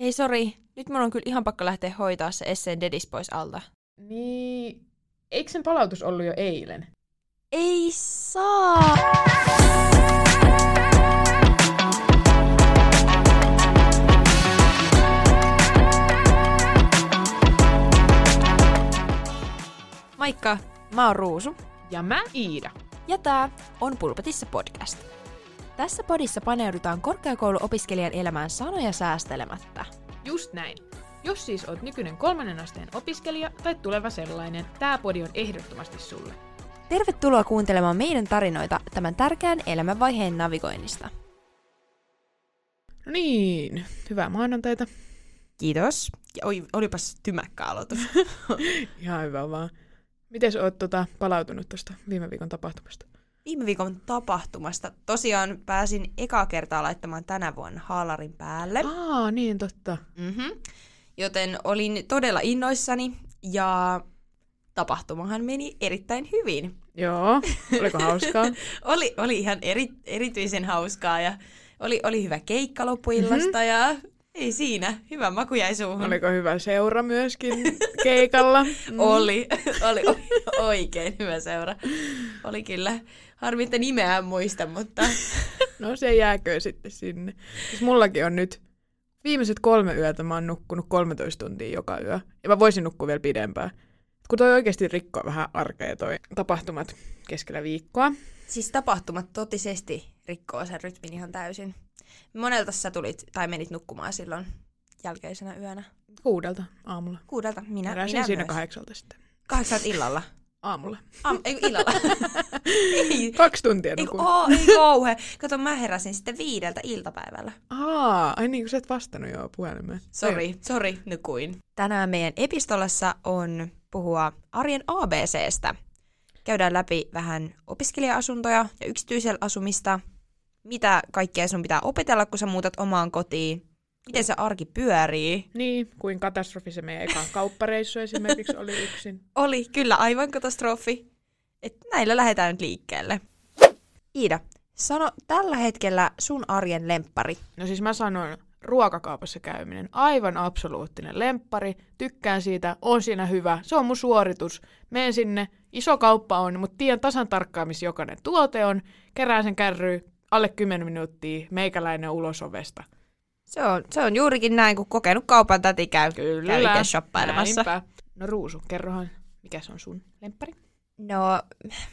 Hei sori, nyt mun on kyllä ihan pakko lähteä hoitaa se Esseen dedis pois alta. Niin, eikö sen palautus ollut jo eilen? Ei saa! Moikka, mä oon Ruusu. Ja mä Iida. Ja tää on Pulpetissa podcast. Tässä podissa paneudutaan korkeakouluopiskelijan elämään sanoja säästelemättä. Just näin. Jos siis oot nykyinen kolmannen asteen opiskelija tai tuleva sellainen, tää podi on ehdottomasti sulle. Tervetuloa kuuntelemaan meidän tarinoita tämän tärkeän elämänvaiheen navigoinnista. No niin, hyvää maanantaita. Kiitos. Ja oi, olipas tymäkkä aloitus. Ihan hyvä vaan. Miten oot tota, palautunut tuosta viime viikon tapahtumasta? Viime viikon tapahtumasta tosiaan pääsin ekaa kertaa laittamaan tänä vuonna haalarin päälle. Aa, niin totta. Mm-hmm. Joten olin todella innoissani ja tapahtumahan meni erittäin hyvin. Joo, oliko hauskaa? oli, oli ihan eri, erityisen hauskaa ja oli, oli hyvä keikka loppuillasta mm-hmm. ja ei siinä, hyvä maku jäi suuhun. Oliko hyvä seura myöskin keikalla? Mm. oli, oli, oli oikein hyvä seura. Oli kyllä. Harmi, että nimeä en muista, mutta... no se jääkö sitten sinne. Siis mullakin on nyt viimeiset kolme yötä mä oon nukkunut 13 tuntia joka yö. Ja mä voisin nukkua vielä pidempään. Kun toi oikeasti rikkoo vähän arkea toi tapahtumat keskellä viikkoa. Siis tapahtumat totisesti rikkoo sen rytmin ihan täysin. Monelta sä tulit tai menit nukkumaan silloin jälkeisenä yönä? Kuudelta aamulla. Kuudelta, minä, Heräsin minä siinä myös. kahdeksalta sitten. Kahdeksalta illalla. Aamulla. Am, ei, illalla. ei, Kaksi tuntia ei, nukuin. oo, ei kauhe. Kato, mä heräsin sitten viideltä iltapäivällä. Aa, ai niin kuin sä et vastannut jo puhelimeen. Sori, sori, nukuin. Tänään meidän epistolassa on puhua arjen ABCstä. Käydään läpi vähän opiskelija-asuntoja ja yksityisellä asumista. Mitä kaikkea sun pitää opetella, kun sä muutat omaan kotiin. Miten se arki pyörii. Niin, kuin katastrofi se meidän eka kauppareissu esimerkiksi oli yksin. Oli kyllä aivan katastrofi. Et näillä lähdetään nyt liikkeelle. Iida, sano tällä hetkellä sun arjen lemppari. No siis mä sanon, ruokakaupassa käyminen, aivan absoluuttinen lemppari, tykkään siitä, on siinä hyvä, se on mun suoritus, menen sinne, iso kauppa on, mutta tiedän tasan tarkkaan, missä jokainen tuote on, kerään sen kärryy, alle 10 minuuttia, meikäläinen ulos ovesta. Se on, se on juurikin näin, kun kokenut kaupan täti käy, käy itse shoppailemassa. näinpä. No Ruusu, kerrohan, mikä se on sun lemppari? No,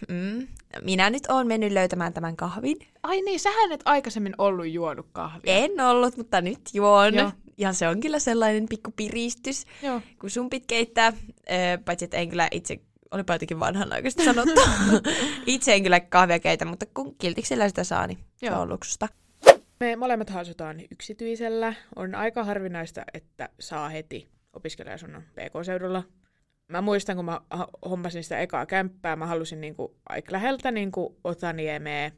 mm, minä nyt oon mennyt löytämään tämän kahvin. Ai niin, sähän et aikaisemmin ollut juonut kahvia. En ollut, mutta nyt juon. Joo. Ja se on kyllä sellainen pikku piristys, Joo. kun sun pit keittää. Öö, paitsi, että en kyllä itse, olipa jotenkin vanhanaikaisesti sanottu. itse en kyllä kahvia keitä, mutta kun kiltiksellä sitä saa, niin se Joo. on luksusta. Me molemmat asutaan yksityisellä. On aika harvinaista, että saa heti opiskelijasunnon PK-seudulla. Mä muistan, kun mä hommasin sitä ekaa kämppää, mä halusin niinku aika läheltä niinku Otaniemeen.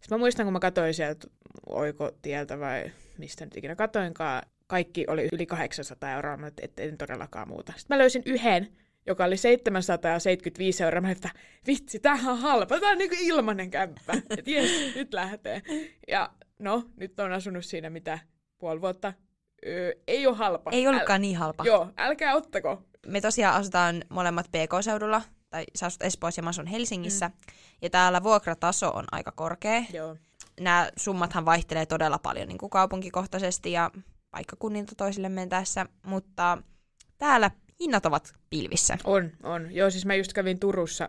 Sitten mä muistan, kun mä katsoin sieltä oikotieltä vai mistä nyt ikinä katoinkaan, kaikki oli yli 800 euroa, mä että en todellakaan muuta. Sitten mä löysin yhden, joka oli 775 euroa. Mä että vitsi, tämähän on halpa, tämä on niinku ilmanen kämppä. Että jes, nyt lähtee. Ja no, nyt on asunut siinä mitä puoli vuotta. Öö, ei ole halpa. Ei ollutkaan niin halpa. Joo, älkää ottako. Me tosiaan asutaan molemmat PK-seudulla, tai sä asut Espoossa ja mä asun Helsingissä. Mm. Ja täällä vuokrataso on aika korkea. Joo. Nämä summathan vaihtelee todella paljon niin kuin kaupunkikohtaisesti ja paikkakunnilta toisille mentäessä, mutta täällä hinnat ovat pilvissä. On, on. Joo, siis mä just kävin Turussa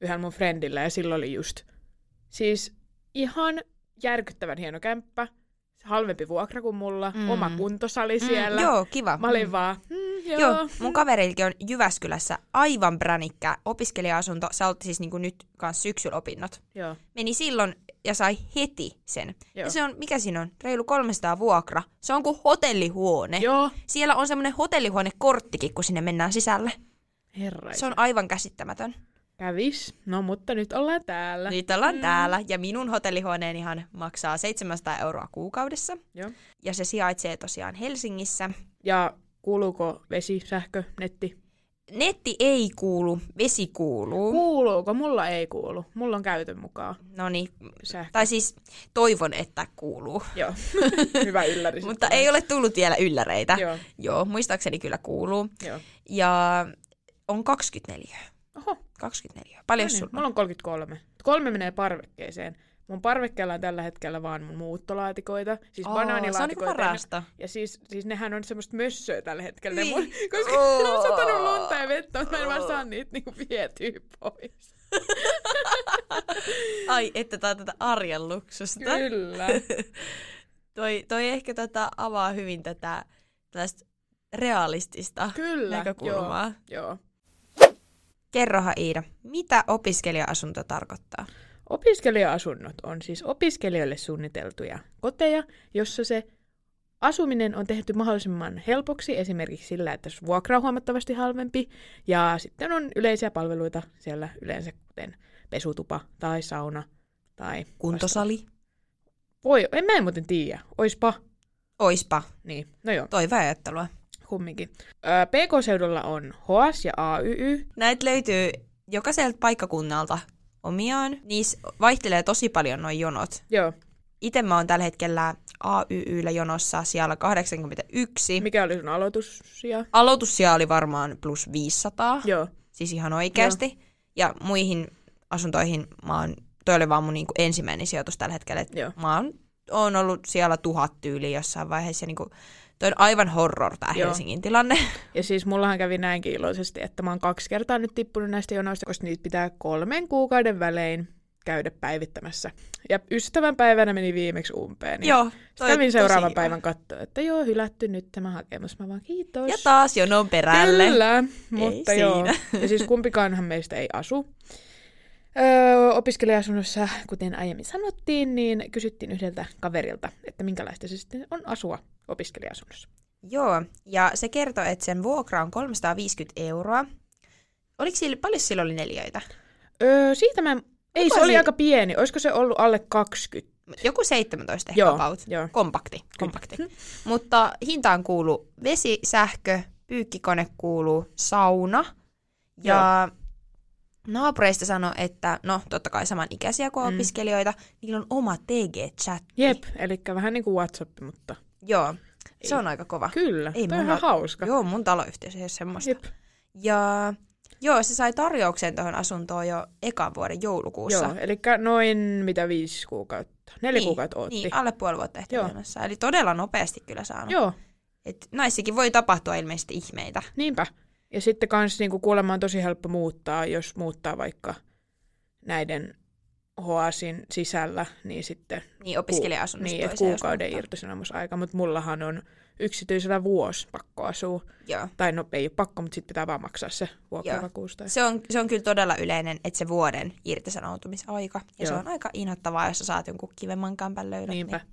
yhden mun friendillä ja silloin oli just. Siis ihan järkyttävän hieno kämppä. Halvempi vuokra kuin mulla. Mm. Mm. Oma kuntosali siellä. Mm, joo, kiva. Mä olin Mm. vaan, mm, joo. Joo, mun kavereilkin on Jyväskylässä aivan bränikkä opiskelija-asunto. Sä siis niin kuin nyt kanssa syksyllä opinnot. joo. Meni silloin ja sai heti sen. Joo. Ja se on, mikä siinä on? Reilu 300 vuokra. Se on kuin hotellihuone. Joo. Siellä on semmoinen hotellihuonekorttikin, kun sinne mennään sisälle. Herra. Se on aivan käsittämätön. Kävis. No, mutta nyt ollaan täällä. Nyt ollaan mm. täällä ja minun hotellihuoneenihan maksaa 700 euroa kuukaudessa. Joo. Ja se sijaitsee tosiaan Helsingissä. Ja kuuluuko vesi, sähkö, netti? Netti ei kuulu, vesi kuuluu. Kuuluuko? Mulla ei kuulu. Mulla on käytön mukaan. No niin, tai siis toivon, että kuuluu. Joo. Hyvä ylläri. Mutta ei ole tullut vielä ylläreitä. Joo. Joo, muistaakseni kyllä kuuluu. Joo. Ja on 24. Oho. 24. Paljon No niin, sulla mulla on 33. Kolme menee parvekkeeseen. Mun parvekkeella on tällä hetkellä vaan mun muuttolaatikoita, siis Oo, Se on niinku banaanilaatikoita. ja ne- parasta. Ja siis, siis nehän on semmoista mössöä tällä hetkellä, ne Niin. mun, koska on Oo. satanut lunta ja vettä, mutta mä en vaan saa niitä niinku vietyä pois. Ai, että tää on tätä arjen luksusta. Kyllä. toi, toi ehkä tätä avaa hyvin tätä tällaista realistista Kyllä. näkökulmaa. Joo, joo. Kerrohan Iida, mitä opiskelija-asunto tarkoittaa? Opiskelija-asunnot on siis opiskelijoille suunniteltuja koteja, jossa se asuminen on tehty mahdollisimman helpoksi, esimerkiksi sillä, että vuokra on huomattavasti halvempi, ja sitten on yleisiä palveluita siellä yleensä, kuten pesutupa tai sauna tai... Kuntosali? Voi, en mä en muuten tiedä. Oispa. Oispa. Niin, no joo, Toiveajattelua. kumminkin. Öö, PK-seudulla on HOAS ja AYY. Näitä löytyy jokaiselta paikkakunnalta omiaan. Niissä vaihtelee tosi paljon noin jonot. Joo, Itse mä oon tällä hetkellä AYYllä jonossa siellä 81. mikä oli sun aloitussija? Aloitussija oli varmaan plus 500, Joo, siis ihan oikeasti. Ja muihin asuntoihin mä oon, toi oli vaan mun niinku ensimmäinen sijoitus tällä hetkellä. Et Joo. mä oon, oon ollut siellä tuhat tyyliä jossain vaiheessa. Niinku, toi on aivan horror Joo. Helsingin tilanne. Ja siis mullahan kävi näinkin iloisesti, että mä oon kaksi kertaa nyt tippunut näistä jonoista, koska niitä pitää kolmen kuukauden välein käydä päivittämässä. Ja ystävän päivänä meni viimeksi umpeen. Niin Joo. Kävin tosi seuraavan hyvä. päivän katsoa, että joo, hylätty nyt tämä hakemus. Mä vaan kiitos. Ja taas jonon perälle. Kyllä, mutta Ei joo. siinä. Ja siis kumpikaanhan meistä ei asu. Öö, opiskelija-asunnossa, kuten aiemmin sanottiin, niin kysyttiin yhdeltä kaverilta, että minkälaista se sitten on asua opiskelija-asunnossa. Joo, ja se kertoo, että sen vuokra on 350 euroa. Oliko sillä, paljon sillä oli neliöitä? Öö, siitä mä... en- Ei, Kuka se oli si- aika pieni. Olisiko se ollut alle 20? Joku 17 ehkä Joo, about. joo. Kompakti, kompakti. Mutta hintaan kuuluu vesi, sähkö, pyykkikone kuuluu, sauna. Ja naapureista sanoi, että no totta kai samanikäisiä kuin Mm. opiskelijoita, niillä on oma TG-chatti. Jep, eli vähän niin kuin WhatsApp, mutta... Joo, se Ei. on aika kova. Kyllä, Ei toi on ihan hauska. Joo, mun taloyhteisö ei ole semmoista. Jep. Ja joo, se sai tarjouksen tuohon asuntoon jo ekan vuoden joulukuussa. Joo, eli noin mitä viisi kuukautta, neljä niin, kuukautta ootti. Niin, alle puoli vuotta ehti Joo. jonossa. Eli todella nopeasti kyllä saanut. Joo, Et naissakin voi tapahtua ilmeisesti ihmeitä. niinpä. Ja sitten kans niinku kuulemma on tosi helppo muuttaa, jos muuttaa vaikka näiden HOASin sisällä, niin sitten Niin opiskelija-asunnosta niin, että kuukauden irtisanomisaika, mutta mullahan on yksityisellä vuosi pakko asua. Joo. Tai no ei ole pakko, mutta sitten pitää vaan maksaa se vuokravakuus. Tai... Se on, se on kyllä todella yleinen, että se vuoden irtisanoutumisaika. Ja se Joo. on aika inhottavaa, jos sä saat jonkun kivemman kämpän löydät. Niinpä. Niin.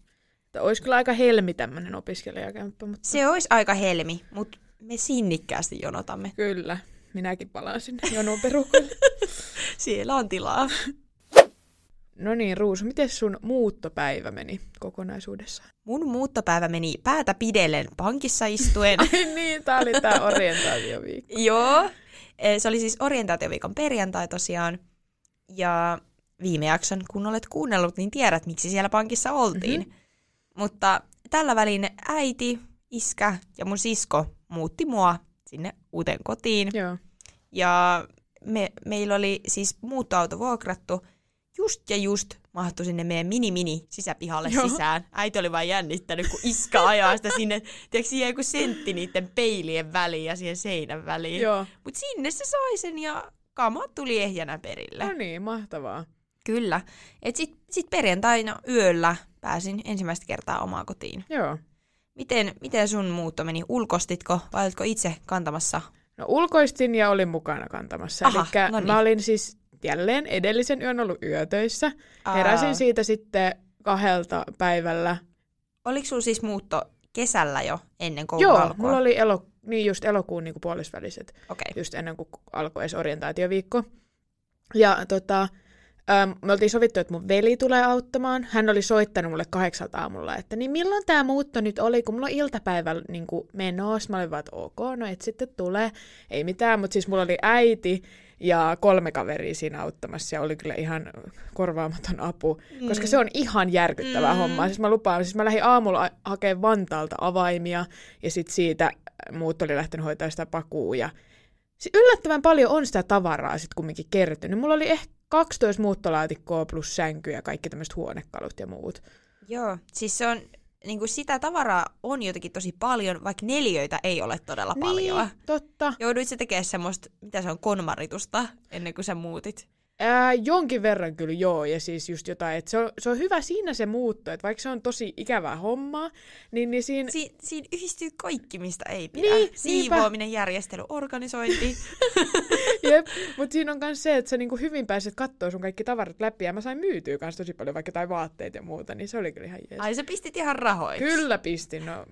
Niin. Olisi kyllä aika helmi tämmöinen opiskelijakämppä, mutta Se olisi aika helmi, mutta me sinnikkäästi jonotamme. kyllä. Minäkin palaan sinne jonon perukoille. Siellä on tilaa. no niin, Ruusu, miten sun muuttopäivä meni kokonaisuudessaan? Mun muuttopäivä meni päätä pidellen pankissa istuen. Ai niin, tää oli tää orientaatioviikko. Joo. Eh, Se oli siis orientaatioviikon perjantai tosiaan. Ja viime jakson, kun olet kuunnellut, niin tiedät, miksi siellä pankissa oltiin. Mhm. Mutta tällä välin äiti, iskä ja mun sisko muutti mua sinne uuteen kotiin. Joo. Ja me, meillä oli siis muuttoauto vuokrattu. Just ja just mahtui sinne meidän mini-mini sisäpihalle Joo. sisään. Äiti oli vain jännittänyt, kun iska ajaa sitä sinne. Tiedätkö, siihen joku sentti niiden peilien väliin ja siihen seinän väliin. Mutta sinne se sai sen ja kamat tuli ehjänä perille. No niin, mahtavaa. Kyllä. Et sit, sit perjantaina yöllä pääsin ensimmäistä kertaa omaa kotiin. Joo. Miten, miten sun muutto meni? Ulkostitko vai olitko itse kantamassa? No ulkoistin ja olin mukana kantamassa. Aha, Eli no niin. mä olin siis jälleen edellisen yön ollut yötöissä. Heräsin Aa, siitä sitten kahdelta päivällä. Oliko sulla siis muutto kesällä jo ennen koulun Joo, alkua? mulla oli elo, niin just elokuun niin puolisväliset, Okei. just ennen kuin alkoi edes orientaatioviikko. Ja tota, Öm, me oltiin sovittu, että mun veli tulee auttamaan. Hän oli soittanut mulle kahdeksalta aamulla, että niin milloin tämä muutto nyt oli, kun mulla on iltapäivällä niin menossa. Mä olin vaan, että ok, no et sitten tulee. Ei mitään, mutta siis mulla oli äiti ja kolme kaveria siinä auttamassa ja oli kyllä ihan korvaamaton apu, mm. koska se on ihan järkyttävää mm. hommaa. Siis mä lupaan, siis mä lähdin aamulla hakemaan Vantaalta avaimia ja sitten siitä muut oli lähtenyt hoitaa sitä pakuu ja siis yllättävän paljon on sitä tavaraa sitten kumminkin kertynyt. Mulla oli ehkä 12 muuttolaatikkoa plus sänky ja kaikki tämmöiset huonekalut ja muut. Joo, siis se on, niin kuin sitä tavaraa on jotenkin tosi paljon, vaikka neljöitä ei ole todella Niin, paljon. totta. Jouduit sä tekemään semmoista, mitä se on, konmaritusta ennen kuin sä muutit? Ää, jonkin verran kyllä joo, ja siis just jotain, että se on, se on hyvä siinä se muutto, että vaikka se on tosi ikävää hommaa, niin, niin siinä... Si- siinä yhdistyy kaikki, mistä ei pidä. Niin, Siivoaminen, järjestely, organisointi. Jep, mutta siinä on myös se, että sä niinku hyvin pääset katsoa sun kaikki tavarat läpi, ja mä sain myytyä myös tosi paljon vaikka jotain vaatteita ja muuta, niin se oli kyllä ihan jees. Ai sä pistit ihan rahoiksi. Kyllä pistin, no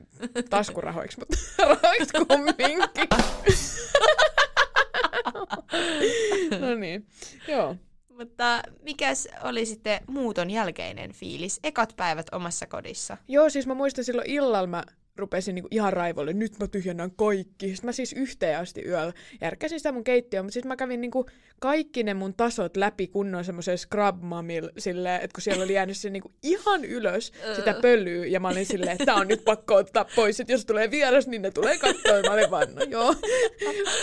taskurahoiksi, mutta rahoiksi kumminkin. no niin, joo. Mutta mikäs oli sitten muuton jälkeinen fiilis? Ekat päivät omassa kodissa. Joo, siis mä muistan silloin illalla mä rupesin niinku ihan raivolle, nyt mä tyhjennän kaikki. Sitten mä siis yhteen asti yöllä järkäsin sitä mun keittiöä, mutta sitten mä kävin niinku kaikki ne mun tasot läpi kunnon semmoisen scrub mamil silleen, että kun siellä oli jäänyt se niinku ihan ylös sitä pölyä, ja mä olin silleen, että tää on nyt pakko ottaa pois, että jos tulee vieras, niin ne tulee katsoa, mä olin vaan, no joo.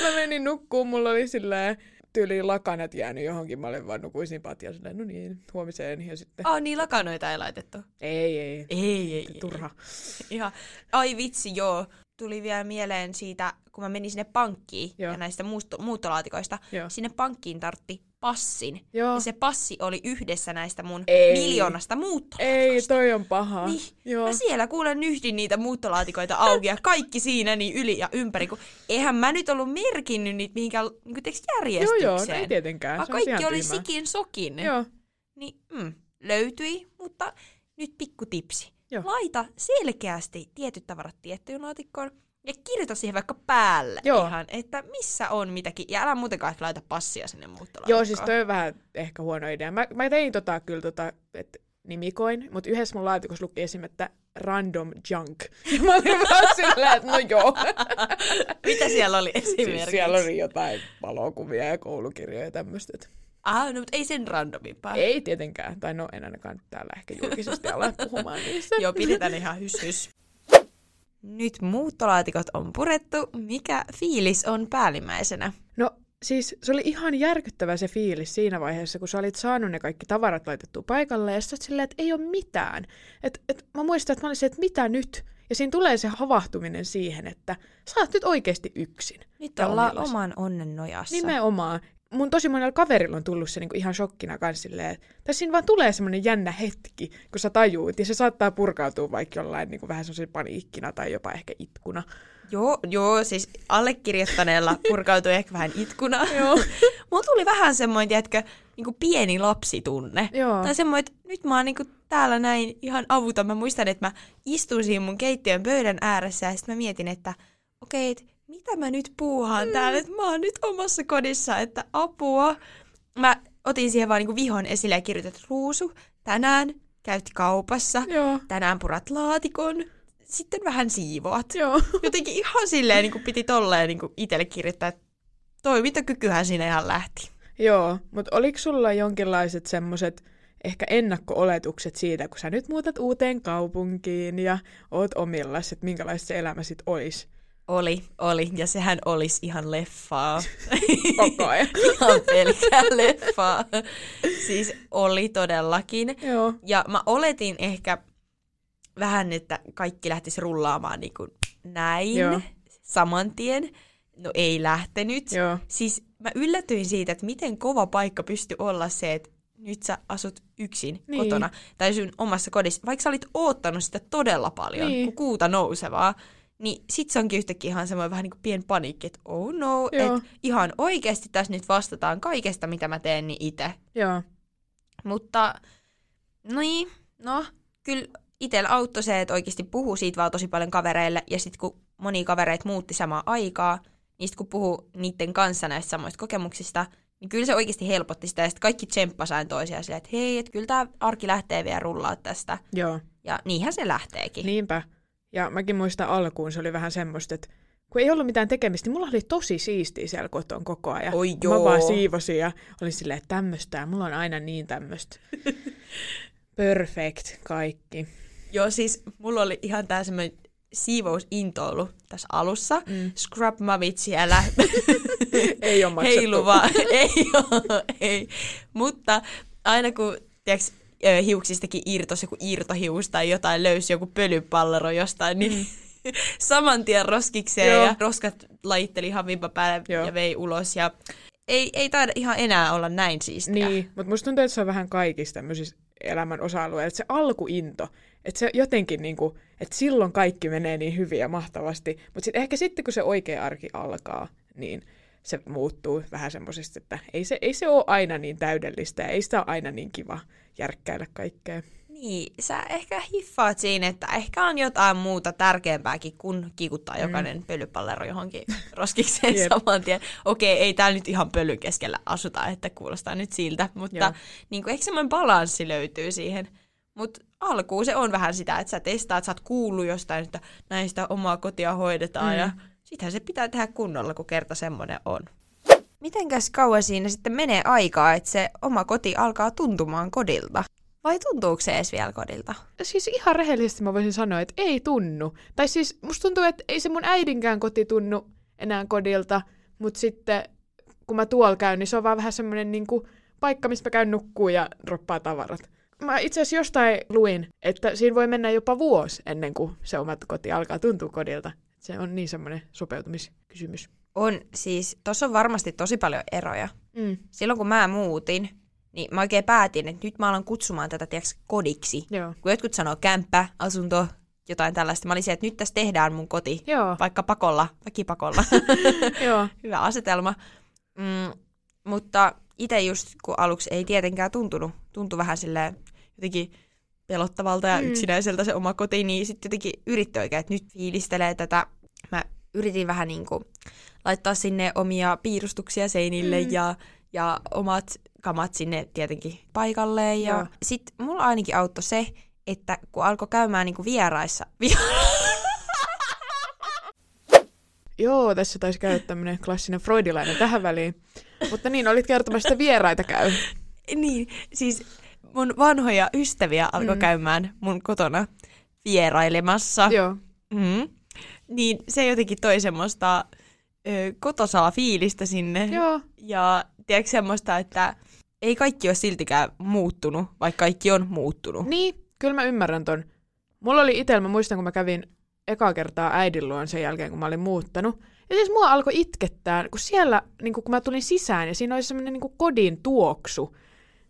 Mä menin nukkuun, mulla oli silleen, tyyliin lakanat jäänyt johonkin, mä olin vaan nukuisin patja silleen, no niin, huomiseen, ja sitten, Ah, niin lakanoita ei laitettu. ei, ei, Ei, ei, turha. Ihan. Ai vitsi, joo. Tuli vielä mieleen siitä, kun mä menin sinne pankkiin Joo. ja näistä muutto- muuttolaatikoista. Joo. Sinne pankkiin tartti passin. Joo. Ja se passi oli yhdessä näistä mun Ei. miljoonasta muuttolaatikosta. Ei, toi on paha. Niin. Joo. Mä siellä kuulen nyhdin niitä muuttolaatikoita auki ja kaikki siinä niin yli ja ympäri. Kun eihän mä nyt ollut merkinnyt niitä mihinkään niin teks Joo, järjestykseen. joo, no ei tietenkään. Vaan kaikki oli tyhmää. sikin sokin. Joo, Niin mm, löytyi, mutta nyt pikku tipsi. Joo. Laita selkeästi tietyt tavarat tiettyyn laatikkoon ja kirjoita siihen vaikka päälle Joo. ihan, että missä on mitäkin. Ja älä muutenkaan ehkä laita passia sinne muuttolaatikkoon. joo siis toi on vähän ehkä huono idea. Mä, mä tein tota kyllä tota, että nimikoin, mutta yhdessä mun laatikossa luki esim. että random junk. Ja mä olin vaan silleen, että no joo. Mitä siellä oli esimerkiksi? siis siellä oli jotain valokuvia ja koulukirjoja ja tämmöistä. Ah, no, mutta ei sen randomimpaa. Ei tietenkään, tai no en ainakaan täällä ehkä julkisesti ala puhumaan niistä. Joo, pidetään ihan hys hys. Nyt muuttolaatikot on purettu. Mikä fiilis on päällimmäisenä? No siis se oli ihan järkyttävä se fiilis siinä vaiheessa, kun sä olit saanut ne kaikki tavarat laitettua paikalle ja sä silleen, että ei ole mitään. Et, et, mä muistan, että mä olin se, että mitä nyt? Ja siinä tulee se havahtuminen siihen, että sä oot nyt oikeasti yksin. Nyt ollaan oman onnen nojassa. Nimenomaan. Mun tosi monella kaverilla on tullut se niinku ihan shokkina kans silleen, tai siinä vaan tulee semmoinen jännä hetki, kun sä tajuut, ja se saattaa purkautua vaikka jollain niinku vähän semmoisen paniikkina tai jopa ehkä itkuna. Joo, joo, siis allekirjoittaneella purkautui ehkä vähän itkuna. Joo. Mulla tuli vähän semmoinen, tiedätkö, niinku pieni lapsitunne. Joo. Tai semmoinen, että nyt mä oon niinku täällä näin ihan avuton. Mä muistan, että mä istuin siinä mun keittiön pöydän ääressä ja sitten mä mietin, että okei, okay, mitä mä nyt puuhaan mm. täällä, että mä oon nyt omassa kodissa, että apua. Mä otin siihen vaan niinku vihon esille ja kirjoitin, että Ruusu, tänään käyt kaupassa, Joo. tänään purat laatikon, sitten vähän siivoat. Joo. Jotenkin ihan silleen niin kuin piti tolleen niin kuin itselle kirjoittaa, että toimintakykyhän siinä ihan lähti. Joo, mutta oliko sulla jonkinlaiset semmoiset ehkä ennakko-oletukset siitä, kun sä nyt muutat uuteen kaupunkiin ja oot omillas, että minkälaista se elämä sit olisi Oli, oli. Ja sehän olisi ihan leffaa. koko ajan? ihan pelkkää leffaa. Siis oli todellakin. Joo. Ja mä oletin ehkä vähän, että kaikki lähtisi rullaamaan niin kuin näin Joo. saman tien. No ei lähtenyt. Joo. Siis mä yllätyin siitä, että miten kova paikka pystyi olla se, että nyt sä asut yksin Niin. kotona tai sun omassa kodissa, vaikka sä olit oottanut sitä todella paljon, niin. kun kuuta nousevaa, niin sit se onkin yhtäkkiä ihan semmoinen vähän niin kuin pien paniikki, että oh no, että ihan oikeasti tässä nyt vastataan kaikesta, mitä mä teen, niin itse. Joo. Mutta, no niin, no, kyllä itsellä auttoi se, että oikeasti puhuu siitä vaan tosi paljon kavereille, ja sitten kun moni kavereita muutti samaan aikaa, niin sit kun puhuu niiden kanssa näistä samoista kokemuksista, niin kyllä se oikeasti helpotti sitä. Ja sitten kaikki tsemppasään toisiaan silleen, että hei, että kyllä tämä arki lähtee vielä rullaa tästä. Joo. Ja niinhän se lähteekin. Niinpä. Ja mäkin muistan alkuun, se oli vähän semmoista, että kun ei ollut mitään tekemistä, niin mulla oli tosi siistiä siellä kotona koko ajan. Oi Mä joo. vaan siivosin ja olin silleen, että tämmöistä, ja mulla on aina niin tämmöistä. Perfect kaikki. Joo, siis mulla oli ihan tää semmoinen siivousintoilu tässä alussa. Mm. Scrub mavit siellä Ei ole maksettu. heiluva. ei oo, ei. Mutta aina kun, tiiäks, ö, hiuksistakin irtos joku irtohius tai jotain, löysi joku pölypallero jostain, niin Mm. saman tien roskikseen Joo. ja roskat lajitteli havimpa päälle Joo. ja vei ulos. Ja ei, ei taida ihan enää olla näin siistiä. Niin, mutta musta tuntuu, että se on vähän kaikissa tämmöisissä elämän osa-alueilla, että se alkuinto, että se jotenkin niinku, että silloin kaikki menee niin hyvin ja mahtavasti, mutta sit ehkä sitten kun se oikea arki alkaa, niin se muuttuu vähän semmoisesta, että ei se, ei se ole aina niin täydellistä ja ei sitä ole aina niin kiva järkkäillä kaikkea. Niin, sä ehkä hiffaat siinä, että ehkä on jotain muuta tärkeämpääkin kuin kiikuttaa jokainen pölypallero johonkin roskikseen Mm. Jep. saman tien. Okei, ei täällä nyt ihan pölyn keskellä asuta, että kuulostaa nyt siltä, mutta Joo. niin kuin, ehkä semmoinen balanssi löytyy siihen. Mutta alkuun se on vähän sitä, että sä testaat, sä oot kuullut jostain, että näin sitä omaa kotia hoidetaan Mm. ja sittenhän se pitää tehdä kunnolla, kun kerta semmoinen on. Mitenkäs kauan siinä sitten menee aikaa, että se oma koti alkaa tuntumaan kodilta? Vai tuntuuko se edes vielä kodilta? Siis ihan rehellisesti mä voisin sanoa, että ei tunnu. Tai siis musta tuntuu, että ei se mun äidinkään koti tunnu enää kodilta, mutta sitten kun mä tuolla käyn, niin se on vaan vähän semmoinen niinku paikka, mistä mä käyn nukkuu ja droppaa tavarat. Mä itse asiassa jostain luin, että siinä voi mennä jopa vuosi ennen kuin se oma koti alkaa tuntua kodilta. Se on niin semmoinen sopeutumiskysymys. On siis, tuossa on varmasti tosi paljon eroja. Mm. Silloin kun mä muutin, niin mä oikein päätin, että nyt mä alan kutsumaan tätä tiiäks, kodiksi. Joo. Kun jotkut sanoo kämppä, asunto, jotain tällaista. Mä olin se, että nyt tässä tehdään mun koti. Joo. Vaikka pakolla, väkipakolla. Joo. Hyvä asetelma. Mm, mutta itse just, kun aluksi ei tietenkään tuntunut, tuntui vähän silleen jotenkin pelottavalta ja mm. yksinäiseltä se oma koti, niin sitten jotenkin yritti oikein, että nyt fiilistelee tätä. Yritin vähän niin kuin laittaa sinne omia piirustuksia seinille Mm. ja, ja omat kamat sinne tietenkin paikalleen. Ja sitten mulla ainakin auttoi se, että kun alkoi käymään niin kuin vieraissa, vi- Joo, tässä taisi käydä tämmöinen klassinen freudilainen tähän väliin. Mutta niin, olit kertomassa, että vieraita käy. Niin, siis mun vanhoja ystäviä alkoi mm. käymään mun kotona vierailemassa. Joo. Mm. Niin se jotenkin toi semmoista ö, kotosaa fiilistä sinne. Joo. Ja tiedätkö semmoista, että ei kaikki ole siltikään muuttunut, vaikka kaikki on muuttunut. Niin, kyllä mä ymmärrän ton. Mulla oli itsellä, mä muistan kun mä kävin ekaa kertaa äidin luon sen jälkeen, kun mä olin muuttanut. Ja siis mua alkoi itkettää, kun siellä, niin kun mä tulin sisään ja siinä oli semmoinen niin kodin tuoksu,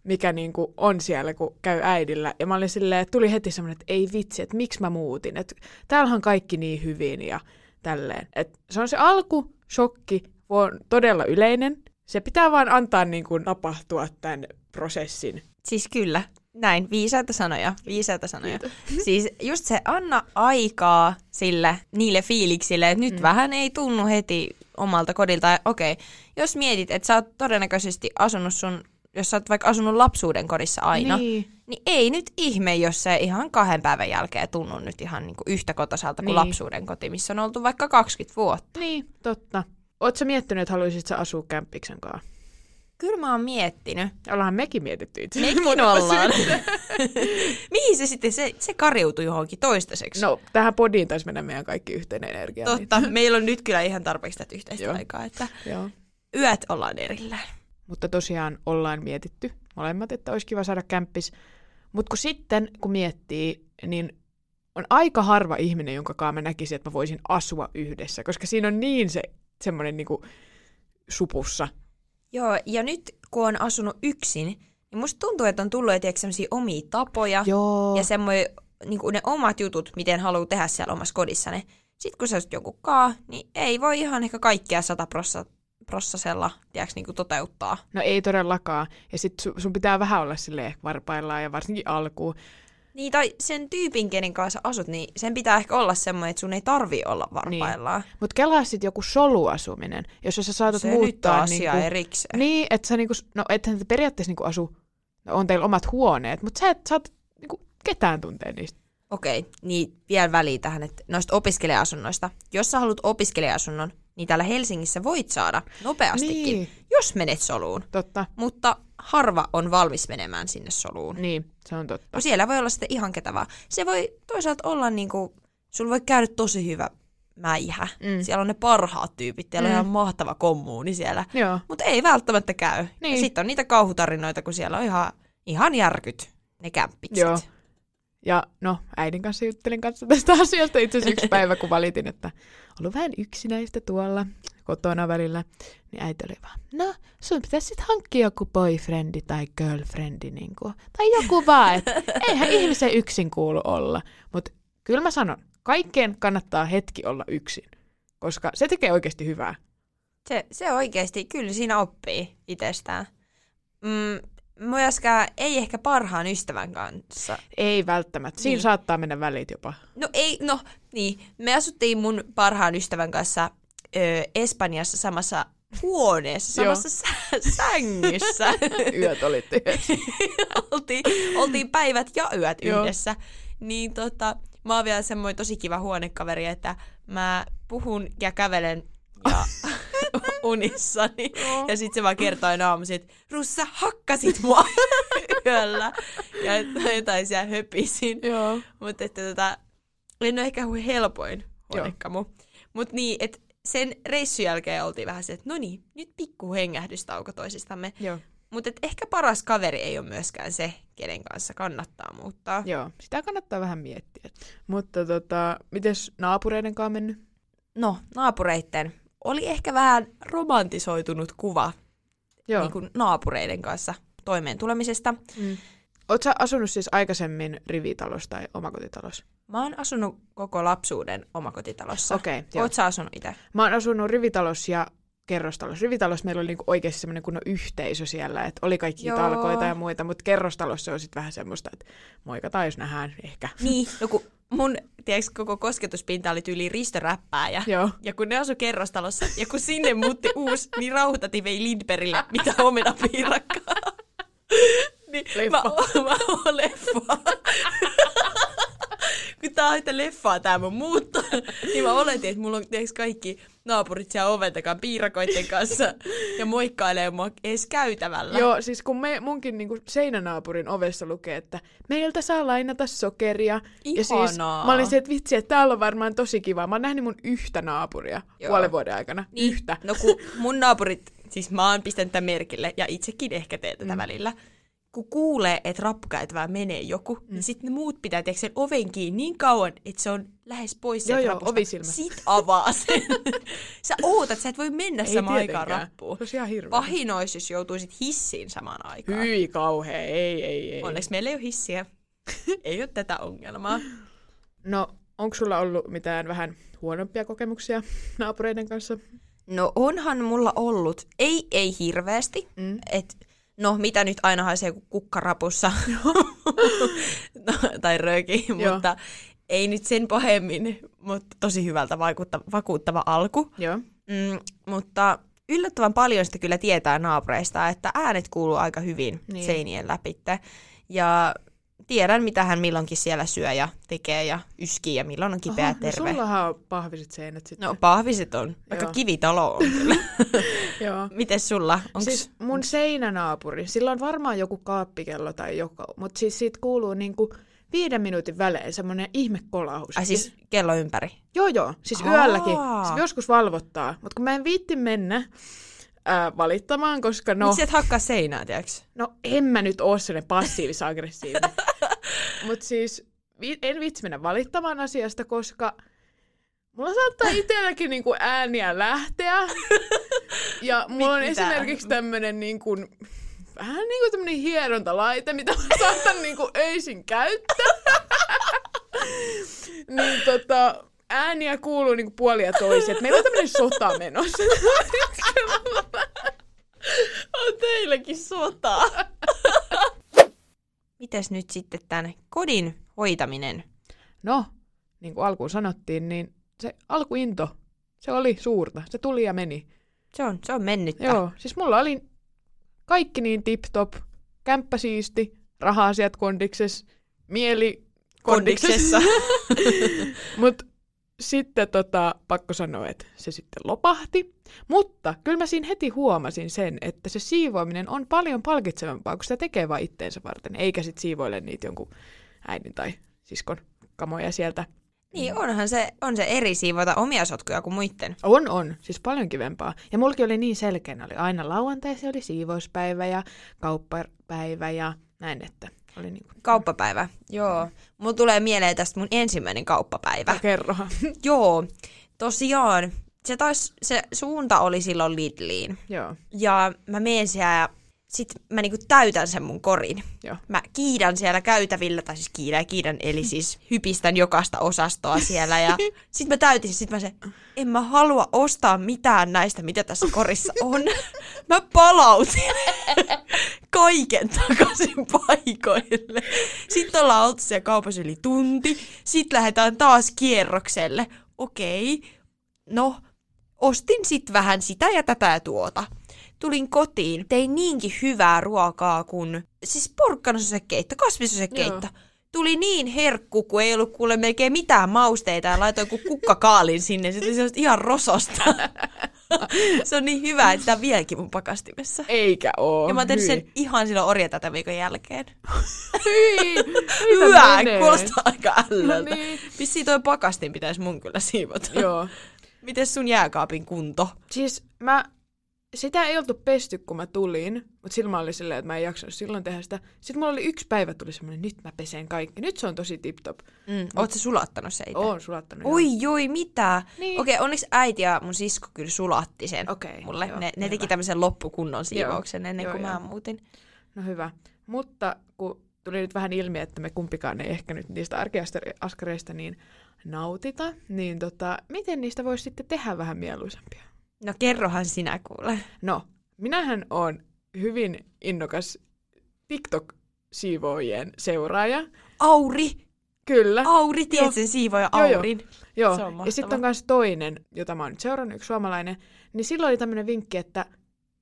mikä niin kuin on siellä, kun käy äidillä. Ja mä olin silleen, että tuli heti semmoinen, että ei vitsi, että miksi mä muutin. Että täällähän on kaikki niin hyvin ja tälleen. Et se on se alku, shokki, on todella yleinen. Se pitää vaan antaa niin kuin tapahtua tämän prosessin. Siis kyllä, näin, viisaita sanoja, viisaita sanoja. Siis just se anna aikaa sille, niille fiiliksille, että nyt Mm. vähän ei tunnu heti omalta kodilta. Okei, jos mietit, että sä oot todennäköisesti asunut sun, jos sä oot vaikka asunut lapsuuden kodissa aina, niin, Niin. ei nyt ihme, jos se ihan kahden päivän jälkeen tunnu nyt ihan niinku yhtä kotosalta kuin Niin. lapsuuden koti, missä on oltu vaikka 20 vuotta. Niin, totta. Oletko miettinyt, että haluaisit sä asua kämppiksen kanssa? Kyllä mä oon miettinyt. Ollaan mekin mietitty itse. Mekin ollaan. Mihin se sitten, se, se kariutui johonkin toistaiseksi? No, tähän podiin taisi mennä meidän kaikki yhteinen energia. Totta, meillä on nyt kyllä ihan tarpeeksi tätä yhteistä Joo. aikaa, että joo. yöt ollaan erillään. Mutta tosiaan ollaan mietitty molemmat, että olisi kiva saada kämppis. Mutta kun sitten, kun miettii, niin on aika harva ihminen, jonka kanssa mä näkisin, että mä voisin asua yhdessä, koska siinä on niin se semmoinen niinku supussa. Joo, ja nyt kun on asunut yksin, niin musta tuntuu, että on tullut sellaisia omia tapoja Joo. ja semmoinen niin ne omat jutut, miten haluaa tehdä siellä omassa kodissane. Sitten kun sä olisit jonkun kaa, niin ei voi ihan ehkä kaikkea sata prossa, prossasella tiedätkö, niin kuin toteuttaa. No ei todellakaan. Ja sit sun, sun pitää vähän olla silleen varpaillaan ja varsinkin alkuun. Niin, tai sen tyypin, kenen kanssa asut, niin sen pitää ehkä olla semmoinen, että sun ei tarvi olla varpaillaan. Niin. Mutta kelaa sitten joku soluasuminen, jos sä saatat Se muuttaa... asia niinku, erikseen. Niin, että sä niinku, no ethän te periaatteessa niinku asu, no on teillä omat huoneet, mutta sä et saat niinku ketään tuntea niistä. Okei, niin vielä väliin tähän, että noista opiskelija-asunnoista. Jos sä haluat opiskelija-asunnon, niin täällä Helsingissä voit saada nopeastikin, Niin. jos menet soluun. Totta. Mutta harva on valmis menemään sinne soluun. Niin, se on totta. No siellä voi olla sitten ihan ketä vaan. Se voi toisaalta olla niinku, sulla voi käydä tosi hyvä mäihä. Mm. Siellä on ne parhaat tyypit, siellä on Mm. ihan mahtava kommuuni siellä. Mutta ei välttämättä käy. Niin. Niin. Ja sitten on niitä kauhutarinoita, kun siellä on ihan, ihan järkyt ne kämppikset. Joo. Ja no, äidin kanssa juttelin kanssa tästä asiasta itse asiassa yksi päivä, kun valitin, että ollut vähän yksinäistä tuolla kotona välillä, niin äiti oli vaan, no sun pitäisi sitten hankkia joku boyfriendi tai girlfriendi, niin kuin, tai joku vaan, että eihän ihmisen yksin kuulu olla. Mutta kyllä mä sanon, kaikkeen kannattaa hetki olla yksin, koska se tekee oikeasti hyvää. Se, se oikeasti, kyllä siinä oppii itsestään. Mm, myöskään ei ehkä parhaan ystävän kanssa. Ei välttämättä, siinä Niin. saattaa mennä välit jopa. No ei, no niin. Me asuttiin mun parhaan ystävän kanssa ö, Espanjassa samassa huoneessa, samassa sä- sängyssä. Yöt olitte yhdessä. oltiin, oltiin päivät ja yöt Joo. yhdessä. Niin tota, mä oon vielä semmoinen tosi kiva huonekaveri, että mä puhun ja kävelen ja unissani. Joo. Ja sit se vaan kertoo aina aamuisin, että Russa, hakkasit mua yöllä. Ja että jotain siellä höpisin. Joo. Mutta että tota, en ole ehkä helpoin huonekamu. Mutta niin, että sen reissun jälkeen oltiin vähän se, että no niin, nyt pikku hengähdystauko toisistamme. Joo. Mutta ehkä paras kaveri ei ole myöskään se, kenen kanssa kannattaa muuttaa. Joo, sitä kannattaa vähän miettiä. Mutta tota, mites naapureiden kanssa mennyt? No, naapureitten oli ehkä vähän romantisoitunut kuva Joo. niin kuin naapureiden kanssa toimeen tulemisesta. Mm. Sä asunut siis aikaisemmin rivitalossa tai omakotitalossa? Mä oon asunut koko lapsuuden omakotitalossa. Okei. Oot sä asunut itse? Mä oon asunut rivitalossa ja kerrostalossa. Rivitalossa meillä oli niinku oikeasti semmoinen kunnon yhteisö siellä, että oli kaikki Joo. talkoita ja muita, mutta kerrostalossa on sitten vähän semmoista, että moikataan jos nähdään ehkä. Niin, no kun mun tiedätkö, koko kosketuspinta oli tyyli ristoräppää ja, Joo. ja kun ne asu kerrostalossa ja kun sinne muutti uusi, niin Rauhtati vei Lindbergille mitä omenapiirakkaa. niin Leffa. Mä, mä oon leffa. kun tää on että leffaa tää mun muutto, niin mä oletin, että mulla on tiedätkö, kaikki naapurit siellä oven takan piirakoiden kanssa ja moikkailee mua edes käytävällä. Joo, siis kun me, munkin niinku seinänaapurin ovessa lukee, että meiltä saa lainata sokeria. Ja siis Ihanaa. mä olin se, että vitsi, että täällä on varmaan tosi kiva. Mä oon nähnyt mun yhtä naapuria Joo. puolen vuoden aikana. Niin, Yhtä. No kun mun naapurit, siis mä oon pistänyt tämän merkille ja itsekin ehkä teen tätä mm. välillä. Kun kuulee, että rappukäytävää menee joku, mm. niin sitten ne muut pitää tehdä sen oven kiinni niin kauan, että se on lähes pois Joo, sieltä joo, ovisilmä. Sit avaa sen. sä ootat, sä et voi mennä Ei samaan aikaan tietenkään. rappuun. Se ihan hirveä. Pahin olisi, jos joutuisit hissiin samaan aikaan. Hyi kauhea, ei, ei, ei. Onneksi meillä ei ole hissiä. ei ole tätä ongelmaa. No, onko sulla ollut mitään vähän huonompia kokemuksia naapureiden kanssa? No onhan mulla ollut, ei, ei hirveästi, Mm. et no mitä nyt aina haisee kuin kukkarapussa no, tai rööki, Joo. mutta ei nyt sen pahemmin, mutta tosi hyvältä vaikutta, vakuuttava alku. Joo. Mm, mutta yllättävän paljon sitä kyllä tietää naapureista, että äänet kuuluu aika hyvin Niin. seinien läpitte. Ja tiedän, mitä hän milloinkin siellä syö ja tekee ja yskii ja milloin on kipeä Aha, terve. No sullahan on pahviset seinät sitten. No pahviset on, vaikka Joo. kivitalo on kyllä. Joo. Mites sulla? Onks... Siis mun seinänaapuri, sillä on varmaan joku kaappikello tai joku, mutta siis siitä kuuluu niinku viiden minuutin välein semmoinen ihme kolahus. Ai siis kello ympäri? Joo, joo. Siis Aa. yölläkin. Se joskus valvottaa. Mutta kun mä en viitti mennä ää, valittamaan, koska no. Miksi et hakkaa seinää, tiedäks? no en mä nyt oo sellainen passiivis-aggressiivinen. Mutta siis vi- en vitsi mennä valittamaan asiasta, koska mulla saattaa itselläkin niinku ääniä lähteä. Ja mulla on Mitä? esimerkiksi tämmönen niinku, vähän niinku tämmönen hierontalaite, mitä mä saatan niinku öisin käyttää. niin tota, ääniä kuuluu niinku puolia toisia. Et Meillä on tämmönen sota menossa. On teilläkin sota. Mites nyt sitten tämän kodin hoitaminen? No, niin kuin alkuun sanottiin, niin se alkuinto, se oli suurta. Se tuli ja meni. Se on, se on mennyttä. Joo, siis mulla oli kaikki niin tip-top, kämppä siisti, raha-asiat kondikses, mieli kondiksessa. Mutta sitten tota, pakko sanoa, että se sitten lopahti. Mutta kyllä mä siinä heti huomasin sen, että se siivoaminen on paljon palkitsevampaa, kun sitä tekee vain itteensä varten, eikä sitten siivoile niitä jonkun äidin tai siskon kamoja sieltä. Niin, onhan se, on se eri siivota omia sotkuja kuin muiden. On, on. Siis paljon kivempaa. Ja mullakin oli niin selkeänä. Oli aina lauantai, se oli siivouspäivä ja kauppapäivä ja näin, että oli niin kuin... Kauppapäivä, joo. Mulla tulee mieleen tästä mun ensimmäinen kauppapäivä. No, kerrohan. joo, tosiaan. Se, taas, se suunta oli silloin Lidliin. joo. Ja mä menen siellä ja sit mä niinku täytän sen mun korin. Joo. Mä kiidän siellä käytävillä, tai siis kiidän ja kiidän, eli siis hypistän jokaista osastoa siellä. Ja sit mä täytin, sit mä se, en mä halua ostaa mitään näistä, mitä tässä korissa on. Mä palautin kaiken takaisin paikoille. Sitten ollaan oltu siellä kaupassa yli tunti. Sitten lähdetään taas kierrokselle. Okei, no, ostin sit vähän sitä ja tätä ja tuota tulin kotiin, tein niinkin hyvää ruokaa kuin, siis porkkanososekeitto, kasvisosekeitto. Tuli niin herkku, kun ei ollut kuule melkein mitään mausteita ja laitoin kuin kukkakaalin sinne. Se sellaista ihan rososta. se on niin hyvä, että on vieläkin mun pakastimessa. Eikä oo. Ja mä oon tehnyt sen ihan silloin orja tätä viikon jälkeen. Hyi. Hyvä, menee? kuulostaa aika ällöltä. No niin. Vissiin toi pakastin pitäisi mun kyllä siivota. Joo. Miten sun jääkaapin kunto? Siis mä, sitä ei oltu pesty, kun mä tulin, mutta silloin mä olin silleen, että mä en jaksanut silloin tehdä sitä. Sitten mulla oli yksi päivä, tuli semmoinen, nyt mä pesen kaikki. Nyt se on tosi tip-top. Mm, oot sä sulattanut se itse? Oon sulattanut. joo. Oi joi, mitä? Niin. Okei, onneksi äiti ja mun sisko kyllä sulatti sen Okei, mulle. joo, ne, ne teki tämmöisen loppukunnon siivouksen Joo, ennen joo, kuin mä joo. muutin. No hyvä. Mutta kun tuli nyt vähän ilmi, että me kumpikaan ei ehkä nyt niistä arkeaskareista niin nautita, niin tota, miten niistä voisi sitten tehdä vähän mieluisempia? No kerrohan sinä kuule. No, minähän on hyvin innokas TikTok-siivoojien seuraaja. Auri! Kyllä. Auri, tiedät Joo. sen siivoja Joo, joo. Aurin. Joo, Se on ja sitten on myös toinen, jota mä oon nyt seurannut, yksi suomalainen, niin silloin oli tämmöinen vinkki, että,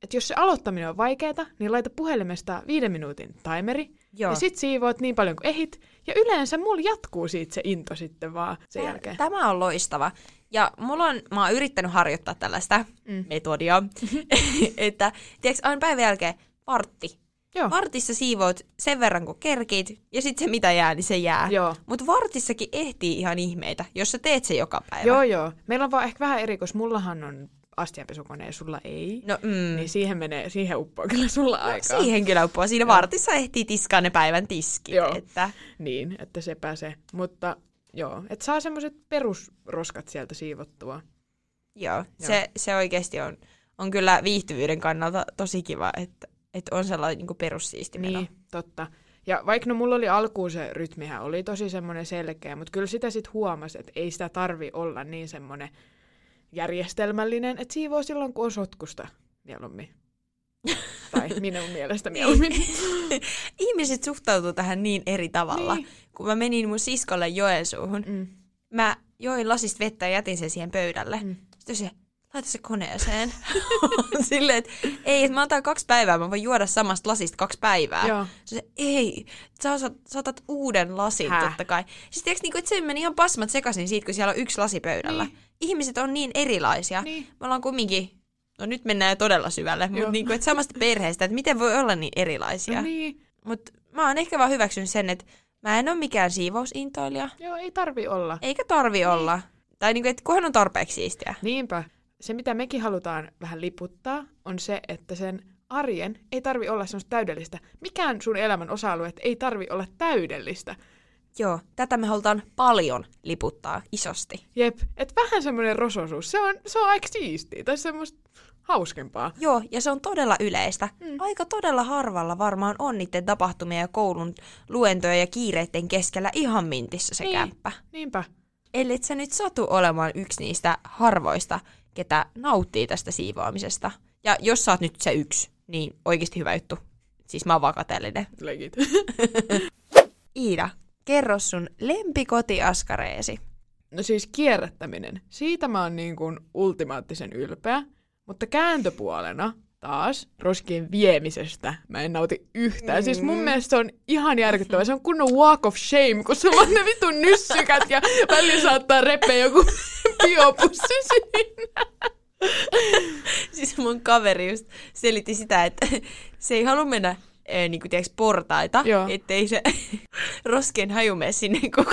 että jos se aloittaminen on vaikeaa, niin laita puhelimesta viiden minuutin timeri, Joo. ja sit siivoat niin paljon kuin ehit, ja yleensä mulla jatkuu siitä se into sitten vaan sen Tää- jälkeen. Tämä on loistava. Ja mulla on, mä oon yrittänyt harjoittaa tällaista Mm. metodia, että tiedätkö, aina päivän jälkeen vartti. Joo, Vartissa siivoat sen verran, kun kerkit, ja sitten se mitä jää, niin se jää. joo. Mutta vartissakin ehtii ihan ihmeitä, jos sä teet se joka päivä. Joo, joo. Meillä on vaan ehkä vähän eri, koska mullahan on astianpesukone ja sulla ei. No, mm. Niin siihen menee, siihen uppoaa kyllä sulla aikaa. Siihen kyllä uppoo. Siinä vartissa ehtii tiskaa ne päivän tiskit. Joo. Että, Niin, että se pääsee. Mutta joo, että saa semmoiset perusroskat sieltä siivottua. joo, Joo. Se, se oikeasti on, on kyllä viihtyvyyden kannalta tosi kiva, että, että on sellainen niin perussiisti meno. Niin, totta. Ja vaikka no mulla oli alkuun se rytmihän oli tosi semmoinen selkeä, mutta kyllä sitä sitten huomasi, että ei sitä tarvi olla niin semmoinen järjestelmällinen, että siivoo silloin, kun on sotkusta mieluummin. tai minun mielestä mieluummin. Ihmiset suhtautuu tähän niin eri tavalla. Niin. Kun mä menin mun siskolle Joensuuhun, Mm. mä join lasista vettä ja jätin sen siihen pöydälle. Mm. Sitten se, laita se koneeseen. Silleen, että ei, että mä otan kaksi päivää, mä voin juoda samasta lasista kaksi päivää. Joo. Se, ei, sä osat, sä otat uuden lasin Häh? totta kai. Siis tiiäks, niinku, että se meni ihan pasmat sekaisin siitä, kun siellä on yksi lasi pöydällä. Niin. Ihmiset on niin erilaisia. Niin. Me ollaan kumminkin, no nyt mennään jo todella syvälle, mutta niinku, että samasta perheestä, että miten voi olla niin erilaisia. No niin. Mutta mä oon ehkä vaan hyväksynyt sen, että mä en ole mikään siivousintoilija, Joo, ei tarvi olla. eikä tarvi olla. Tai niinku, että kunhan on tarpeeksi siistiä. Niinpä. Se, mitä mekin halutaan vähän liputtaa, on se, että sen arjen ei tarvi olla semmoista täydellistä. Mikään sun elämän osa-alueet ei tarvi olla täydellistä. Joo, tätä me halutaan paljon liputtaa isosti. Jep, et vähän semmoinen rososuus, se on, se on aika siistiä, tai semmoista hauskempaa. Joo, ja se on todella yleistä. Mm. Aika todella harvalla varmaan on niiden tapahtumia ja koulun luentoja ja kiireiden keskellä ihan mintissä se Niin. kämppä. Niinpä. Ellet sä nyt satu olemaan yksi niistä harvoista, ketä nauttii tästä siivoamisesta. Ja jos sä oot nyt se yksi, niin oikeasti hyvä juttu. Siis mä oon vaan kateellinen. Legit. Iida, kerro sun lempikotiaskareesi. No siis kierrättäminen. Siitä mä oon niin kuin ultimaattisen ylpeä. Mutta kääntöpuolena taas roskien viemisestä mä en nauti yhtään. Mm. Siis mun Mm. mielestä se on ihan järkyttävää. Se on kunnon walk of shame, kun sulla on ne vitun nyssykät ja välillä saattaa repeä joku biopussi siinä. Siis mun kaveri just selitti sitä, että se ei halua mennä äh, niin kuin, tiedätkö, portaita, Joo. ettei se roskien haju mene sinne koko,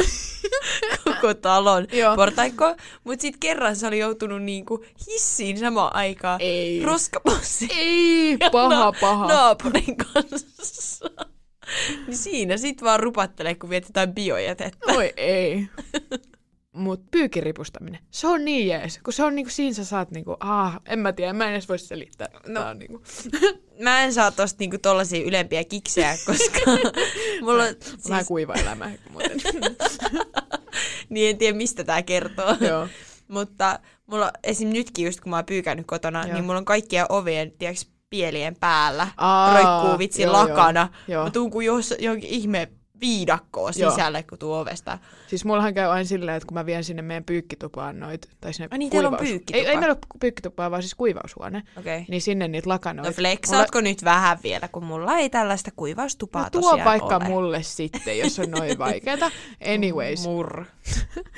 koko talon Joo. portaikkoon. Mutta sitten kerran se oli joutunut niin kuin, hissiin samaan aikaan Ei. roskapussi Ei, paha, paha. naapurin kanssa. niin siinä sit vaan rupattelee, kun viet jotain biojätettä. Oi ei. Mut pyykiripustaminen, se on niin jees, kun se on niinku, siinä sä saat niinku, ah, en mä tiedä, mä en edes voi selittää. No. On niinku, Mä en saa tosta niinku tollasia ylempiä kiksejä, koska mulla on, siis... vähän kuiva elämä muuten. niin en tiedä mistä tää kertoo. Joo. Mutta mulla esim. nytkin just kun mä oon pyykännyt kotona, Joo. niin mulla on kaikkia ovien, tiedätkö, pielien päällä. Aa, roikkuu vitsi joo, lakana. joo. Mä tuun kuin jos, johonkin ihme viidakkoon Joo. sisälle, kun tuu ovesta. Siis mullahan käy aina silleen, että kun mä vien sinne meidän pyykkitupaan noit, tai sinne Ai niin, teillä on kuivaus- pyykkitupa. Ei, ei meillä ole pyykkitupaa, vaan siis kuivaushuone. Okay. Niin sinne niitä lakanoita. No flexaatko nyt vähän vielä, kun mulla ei tällaista kuivaustupaa No tuo vaikka ole. mulle sitten, jos on noin vaikeeta. Anyways. Mur.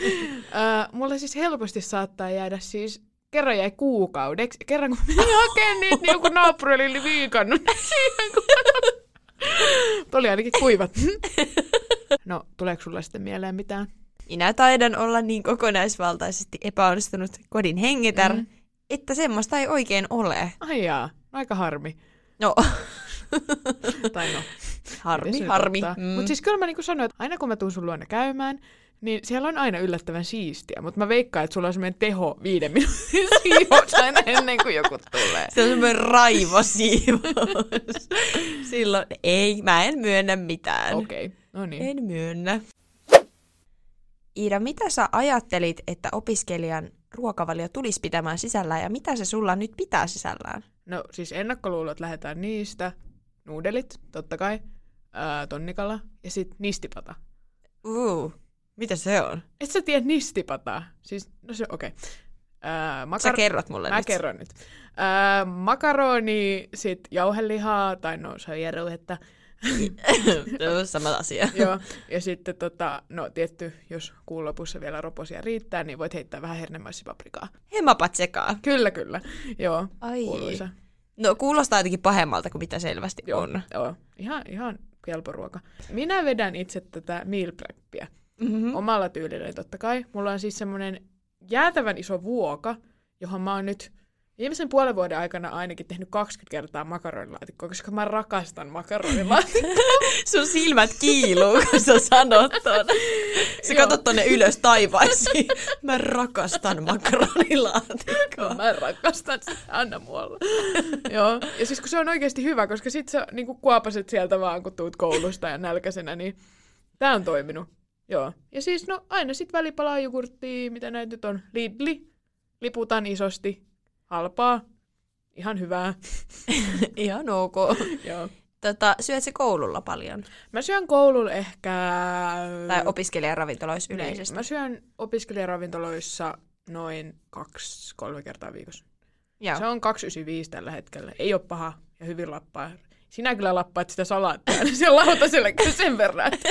Mulle siis helposti saattaa jäädä siis kerran jäi kuukaudeksi. Kerran kun menin hakemaan niitä, niin joku naapuri oli viikannut siihen, kun Tuo oli ainakin kuivat. No, tuleeko sulla sitten mieleen mitään? Minä taidan olla niin kokonaisvaltaisesti epäonnistunut kodin hengitär, Mm. että semmoista ei oikein ole. Ai jaa, aika harmi. No, Tai no, harmi, harmi. Mm. Mut siis kyllä mä niinku sanoin, että aina kun mä tuun sun luona käymään, niin siellä on aina yllättävän siistiä. Mutta mä veikkaan, että sulla on semmoinen teho viiden minuutin siivous aina ennen kuin joku tulee. Se on semmoinen raivosiivous. Silloin ei, mä en myönnä mitään. Okei, okay. no niin. En myönnä. Iida, mitä sä ajattelit, että opiskelijan ruokavalio tulisi pitämään sisällään ja mitä se sulla nyt pitää sisällään? No siis ennakkoluulot lähdetään niistä. Nuudelit, totta kai. Ää, tonnikala ja sitten nistipata. Uh, mitä se on? Et sä tiedä nistipataa? Siis, no se, okei. Okay. Sä kerrot mulle Mä nyt. kerron nyt. Ää, makaroni, sit jauhelihaa, tai no se on on sama asia. Joo, ja sitten tota, no tietty, jos kuun lopussa vielä roposia riittää, niin voit heittää vähän hernemaisipaprikaa. Hemapat sekaan. Kyllä, kyllä. Joo, Ai. kuuluisa. No kuulostaa jotenkin pahemmalta kuin mitä selvästi Joo, on. joo. Ihan, ihan kelpo ruoka. Minä vedän itse tätä meal preppia. Mm-hmm. Omalla tyylilläni totta kai. Mulla on siis semmoinen jäätävän iso vuoka, johon mä oon nyt viimeisen puolen vuoden aikana ainakin tehnyt 20 kertaa makaronilaatikkoa, koska mä rakastan makaronilaatikkoa. Sun silmät kiiluu, kun sä sanot ton. Sä katsot tonne ylös taivaisiin. Mä rakastan makaronilaatikkoa. mä rakastan sitä, anna mulle. Joo, ja siis kun se on oikeasti hyvä, koska sit sä niin kuopaset sieltä vaan, kun tuut koulusta ja nälkäisenä, niin tää on toiminut. Joo. Ja siis no aina sit välipalaa jogurttia, mitä näitä nyt on. Lidli, liputan isosti, halpaa, ihan hyvää. Ihan ok. Joo. Tota, syöt se koululla paljon? Mä syön koululla ehkä... Tai opiskelijaravintoloissa yleisesti? Niin, mä syön opiskelijaravintoloissa noin kaksi-kolme kertaa viikossa. Joo. Se on 295 tällä hetkellä. Ei ole paha ja hyvin lappaa. Sinä kyllä lappaat sitä salaattia niin siellä lautaselle sen verran. että-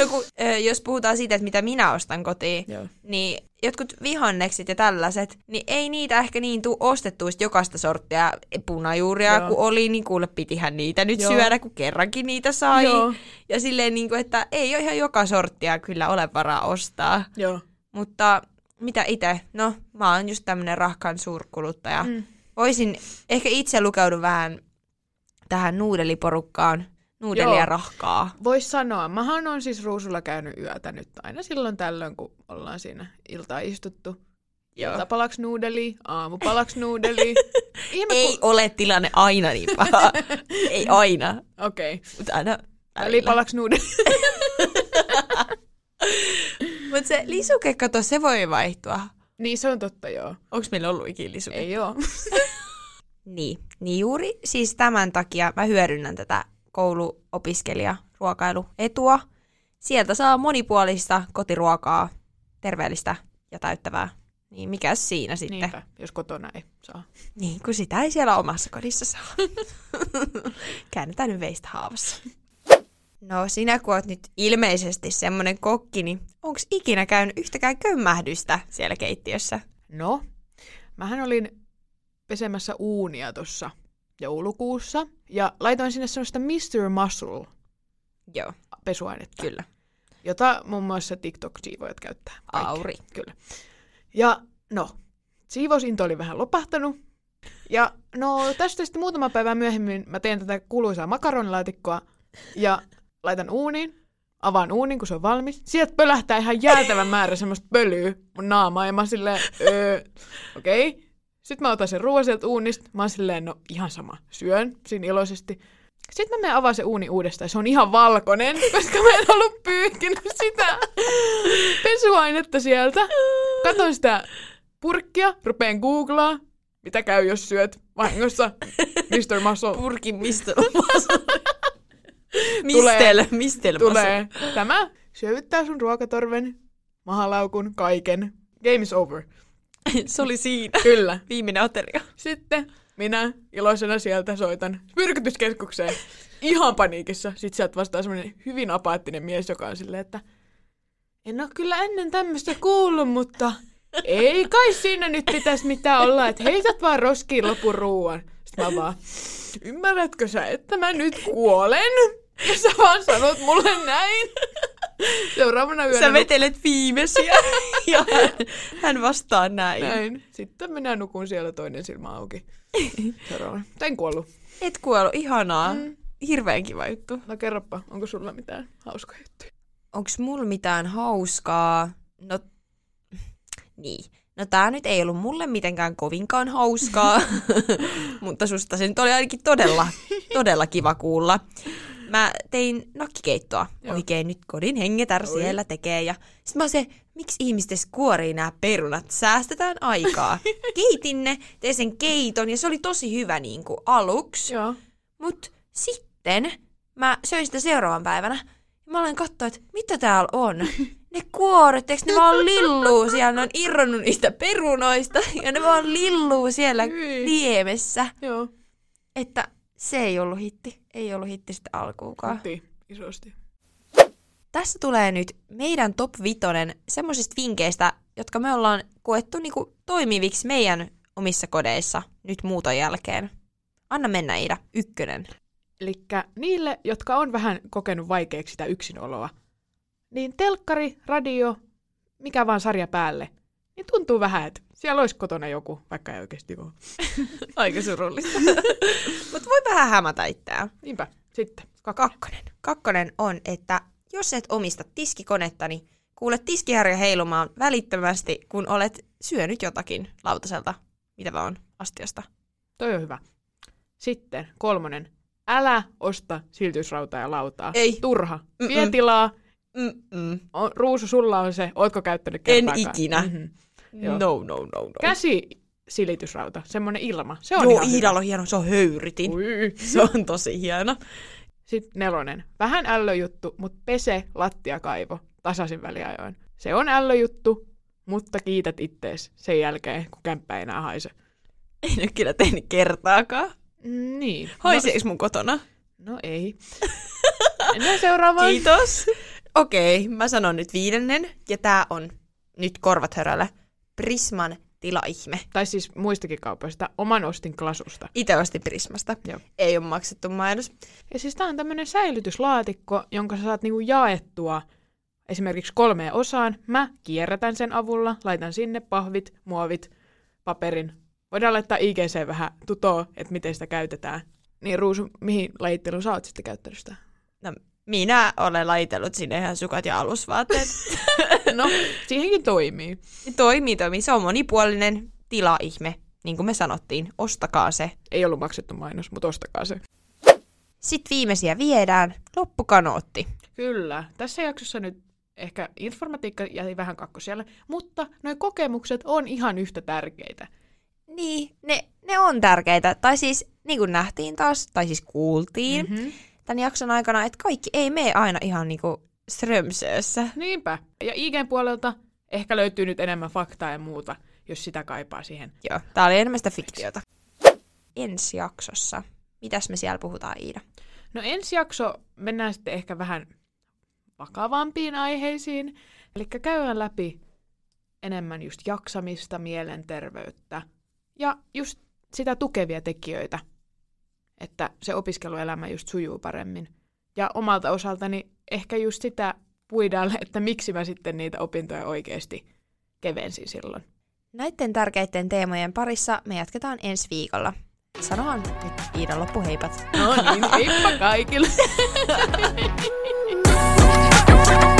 No, kun, jos puhutaan siitä, että mitä minä ostan kotiin, Joo. niin jotkut vihannekset ja tällaiset, niin ei niitä ehkä niin tuu ostettua sit jokaista sorttia punajuuria, Joo. Kun oli, niin kuule pitihän niitä nyt Joo. Syödä, kun kerrankin niitä sai. Joo. Ja silleen, niin kuin, että ei ole ihan joka sorttia kyllä ole varaa ostaa. Joo. Mutta mitä itse? No, mä oon just tämmönen rahkan suurkuluttaja. Mm. Voisin ehkä itse lukeudu vähän tähän nuudeliporukkaan, nuudelia Joo. rahkaa. Vois sanoa, mähän on siis ruusulla käynyt yötä nyt aina silloin tällöin, kun ollaan siinä iltaa istuttu. Joo. Iltapalaksi nuudeli, aamupalaksi nuudeli. Ihme, Ei ole tilanne aina niin paha. ei aina, Okei. Okay. mutta aina. Välipalaksi nuudeli. Mutta se lisuke, kato, se voi vaihtua. niin se on totta, joo. Onko meillä ollut ikinä lisuke? Ei oo. Niin, niin juuri siis tämän takia mä hyödynnän tätä kouluopiskelija ruokailuetua. sieltä saa monipuolista kotiruokaa, terveellistä ja täyttävää. Niin mikä siinä sitten? Niinpä, jos kotona ei saa. Niin, kun sitä ei siellä omassa kodissa saa. Käännetään nyt veistä haavassa. No sinä kun oot nyt ilmeisesti semmonen kokki, niin onks ikinä käynyt yhtäkään kömmähdystä siellä keittiössä? No, mähän olin pesemässä uunia tuossa joulukuussa ja laitoin sinne semmoista Mr. Muscle Joo, pesuainetta, kyllä. jota muun muassa TikTok-siivoajat käyttää. Kaikki. Auri. Kyllä. Ja no, siivousinto oli vähän lopahtanut. Ja no tästä sitten muutama päivä myöhemmin mä teen tätä kuuluisaa makaronilaatikkoa ja laitan uuniin, avaan uunin, kun se on valmis. Sieltä pölähtää ihan jäätävän määrä semmoista pölyä mun naamaa ja mä silleen, öö, okei. Okay. Sitten mä otan sen ruoan sieltä uunista. Mä oon silleen, no ihan sama, syön siinä iloisesti. Sitten mä menen avaan se uuni uudestaan se on ihan valkoinen, koska mä en ollut pyyhkinyt sitä pesuainetta sieltä. Katon sitä purkkia, rupeen googlaa, mitä käy, jos syöt vahingossa Mr. Muscle. Purkin mistel. mistel, mistel. Tulee tämä, syövyttää sun ruokatorven, mahalaukun, kaiken. Game is over. Se oli siinä. Kyllä. Viimeinen ateria. Sitten minä iloisena sieltä soitan myrkytyskeskukseen ihan paniikissa. Sitten sieltä vastaa semmoinen hyvin apaattinen mies, joka on silleen, että en ole kyllä ennen tämmöistä kuullut, mutta ei kai siinä nyt pitäisi mitään olla, että heität vaan roskiin lopun ruuan. Sitten mä vaan, ymmärrätkö sä, että mä nyt kuolen? Ja sä vaan sanot mulle näin. Seuraavana yönä... Sä vetelet viimeisiä ja hän, hän vastaa näin. Näin. Sitten minä nukun siellä toinen silmä auki. Seuraavana. En kuollut. Et kuollut, ihanaa. Mm. Hirveän kiva juttu. No kerropa, onko sulla mitään hauskoja juttuja? Onks mulla mitään hauskaa? No, niin. No tää nyt ei ollut mulle mitenkään kovinkaan hauskaa, mutta susta se nyt oli ainakin todella, todella kiva kuulla. Mä tein nakkikeittoa Joo. oikein nyt kodin hengetär Oi. siellä tekee ja sit mä se, miksi ihmiset edes kuorii nämä perunat, säästetään aikaa. Keitin ne, tein sen keiton ja se oli tosi hyvä niin kuin aluksi. Joo. Mut sitten mä söin sitä seuraavan päivänä. Ja mä aloin katsoa, että mitä täällä on. Ne kuoret, eikö ne vaan lilluu siellä? Ne on irronnut niistä perunoista ja ne vaan lilluu siellä Hyi. liemessä. Joo. Että se ei ollut hitti. Ei ollut hitti sitten alkuukaan. Kotiin isosti. Tässä tulee nyt meidän top vitonen semmoisista vinkkeistä, jotka me ollaan koettu niinku toimiviksi meidän omissa kodeissa nyt muuton jälkeen. Anna mennä Iida, ykkönen. Eli niille, jotka on vähän kokenut vaikeaksi sitä yksinoloa, niin telkkari, radio, mikä vaan sarja päälle, niin tuntuu vähän, että siellä olisi kotona joku, vaikka ei oikeasti ole. Aika surullista. Mutta voi vähän hämätä itseään. Niinpä, sitten. Kakkonen. Kakkonen on, että jos et omista tiskikonetta, niin kuule tiskiharja heilumaan välittömästi, kun olet syönyt jotakin lautaselta, mitä vaan astiasta. Toi on hyvä. Sitten kolmonen. Älä osta siltysrautaa ja lautaa. Ei. Turha. Vie tilaa. Mm-mm. Ruusu, sulla on se. Ootko käyttänyt En ikinä. Mm-hmm. Joo. No, no, no, no. Käsi silitysrauta. Semmoinen ilma. Se on Joo, Iidalla on hieno, se on höyrytin. Ui. Se on tosi hieno. Sitten nelonen. Vähän ällöjuttu, mutta pese lattiakaivo tasaisin väliajoin. Se on ällöjuttu, mutta kiität ittees sen jälkeen, kun kämppä ei enää haise. En ole kyllä tehnyt kertaakaan. Niin. Haiseeks mun kotona? No, no ei. Mennään seuraavaan. Kiitos. Okei, mä sanon nyt viidennen, ja tää on nyt korvat hörällä. Prisman tilaihme. Tai siis muistakin kaupoista. Oman ostin klasusta. Itse ostin Prismasta. Joo. Ei ole maksettu mainos. Ja siis tää on tämmönen säilytyslaatikko, jonka sä saat niinku jaettua esimerkiksi kolmeen osaan. Mä kierrätän sen avulla, laitan sinne pahvit, muovit, paperin. Voidaan laittaa IGC vähän tutoa, että miten sitä käytetään. Niin Ruusu, mihin lajitteluun sä oot sitten käyttänyt sitä? Minä olen laitellut sinne ihan sukat ja alusvaatteet. No, siihenkin toimii. toimii, toimii. Se on monipuolinen tilaihme. Niin kuin me sanottiin, ostakaa se. Ei ollut maksettu mainos, mutta ostakaa se. Sitten viimeisiä viedään. Loppukanootti. Kyllä. Tässä jaksossa nyt ehkä informatiikka jäi vähän kakkoselle, mutta nuo kokemukset on ihan yhtä tärkeitä. Niin, ne, ne on tärkeitä. Tai siis, niin kuin nähtiin taas, tai siis kuultiin Mm-hmm. Tämän jakson aikana, että kaikki ei mene aina ihan niin kuin Strömsössä. Niinpä. Ja IGn puolelta ehkä löytyy nyt enemmän faktaa ja muuta, jos sitä kaipaa siihen. Joo, tää oli enemmän sitä fiktiota. Ensi jaksossa. Mitäs me siellä puhutaan, Iida? No ensi jakso mennään sitten ehkä vähän vakavampiin aiheisiin. Eli käydään läpi enemmän just jaksamista, mielenterveyttä ja just sitä tukevia tekijöitä, että se opiskeluelämä just sujuu paremmin. Ja omalta osaltani ehkä just sitä puidaan, että miksi mä sitten niitä opintoja oikeasti kevensin silloin. Näiden tärkeiden teemojen parissa me jatketaan ensi viikolla. Sanotaan nyt Iidan loppuheipat. No niin, heippa kaikille!